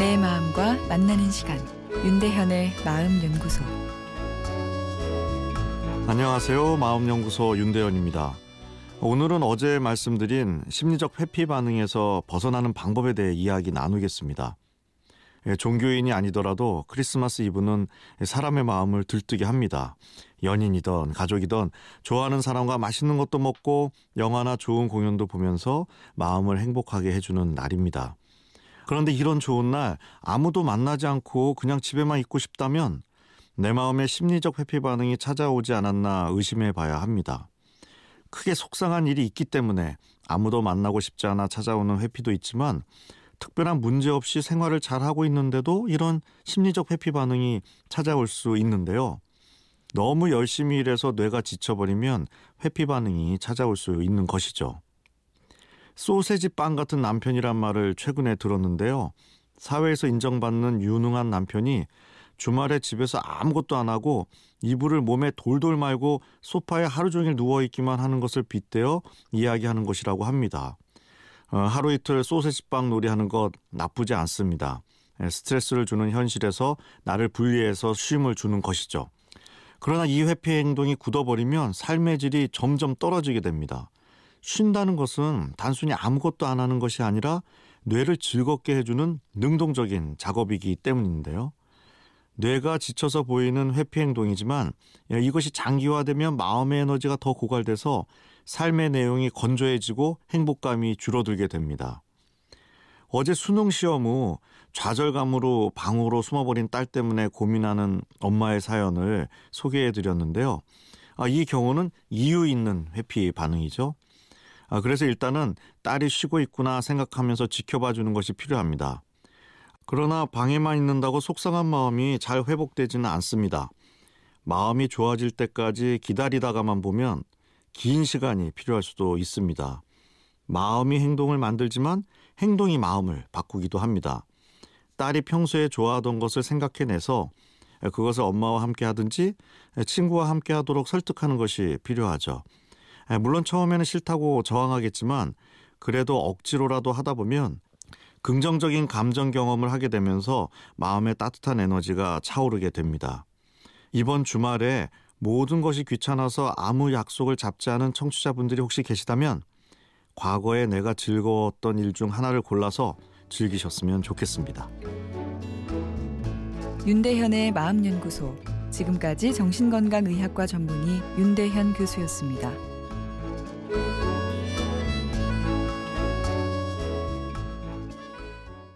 마음과 만나는 시간 윤대현의 마음 연구소 안녕하세요. 마음 연구소 윤대현입니다. 오늘은 어제 말씀드린 심리적 회피 반응에서 벗어나는 방법에 대해 이야기 나누겠습니다. 예, 종교인이 아니더라도 크리스마스 이브는 사람의 마음을 들뜨게 합니다. 연인이든 가족이든 좋아하는 사람과 맛있는 것도 먹고 영화나 좋은 공연도 보면서 마음을 행복하게 해주는 날입니다. 그런데 이런 좋은 날 아무도 만나지 않고 그냥 집에만 있고 싶다면 내 마음에 심리적 회피 반응이 찾아오지 않았나 의심해 봐야 합니다. 크게 속상한 일이 있기 때문에 아무도 만나고 싶지 않아 찾아오는 회피도 있지만 특별한 문제 없이 생활을 잘 하고 있는데도 이런 심리적 회피 반응이 찾아올 수 있는데요. 너무 열심히 일해서 뇌가 지쳐버리면 회피 반응이 찾아올 수 있는 것이죠. 소세지 빵 같은 남편이란 말을 최근에 들었는데요. 사회에서 인정받는 유능한 남편이 주말에 집에서 아무것도 안 하고 이불을 몸에 돌돌 말고 소파에 하루 종일 누워 있기만 하는 것을 빗대어 이야기하는 것이라고 합니다. 어, 하루 이틀 소세지빵 놀이하는 것 나쁘지 않습니다. 예, 스트레스를 주는 현실에서 나를 분리해서 쉼을 주는 것이죠. 그러나 이 회피 행동이 굳어버리면 삶의 질이 점점 떨어지게 됩니다. 쉰다는 것은 단순히 아무것도 안 하는 것이 아니라 뇌를 즐겁게 해주는 능동적인 작업이기 때문인데요. 뇌가 지쳐서 보이는 회피 행동이지만 예, 이것이 장기화되면 마음의 에너지가 더 고갈돼서 삶의 내용이 건조해지고 행복감이 줄어들게 됩니다. 어제 수능 시험 후 좌절감으로 방으로 숨어버린 딸 때문에 고민하는 엄마의 사연을 소개해 드렸는데요. 아, 이 경우는 이유 있는 회피 반응이죠. 아, 그래서 일단은 딸이 쉬고 있구나 생각하면서 지켜봐 주는 것이 필요합니다. 그러나 방에만 있는다고 속상한 마음이 잘 회복되지는 않습니다. 마음이 좋아질 때까지 기다리다가만 보면 긴 시간이 필요할 수도 있습니다. 마음이 행동을 만들지만 행동이 마음을 바꾸기도 합니다. 딸이 평소에 좋아하던 것을 생각해내서 그것을 엄마와 함께 하든지 친구와 함께 하도록 설득하는 것이 필요하죠. 물론 처음에는 싫다고 저항하겠지만 그래도 억지로라도 하다 보면 긍정적인 감정 경험을 하게 되면서 마음의 따뜻한 에너지가 차오르게 됩니다. 이번 주말에 모든 것이 귀찮아서 아무 약속을 잡지 않은 청취자분들이 혹시 계시다면 과거에 내가 즐거웠던 일 중 하나를 골라서 즐기셨으면 좋겠습니다. 윤대현의 마음연구소 지금까지 정신건강의학과 전문의 윤대현 교수였습니다.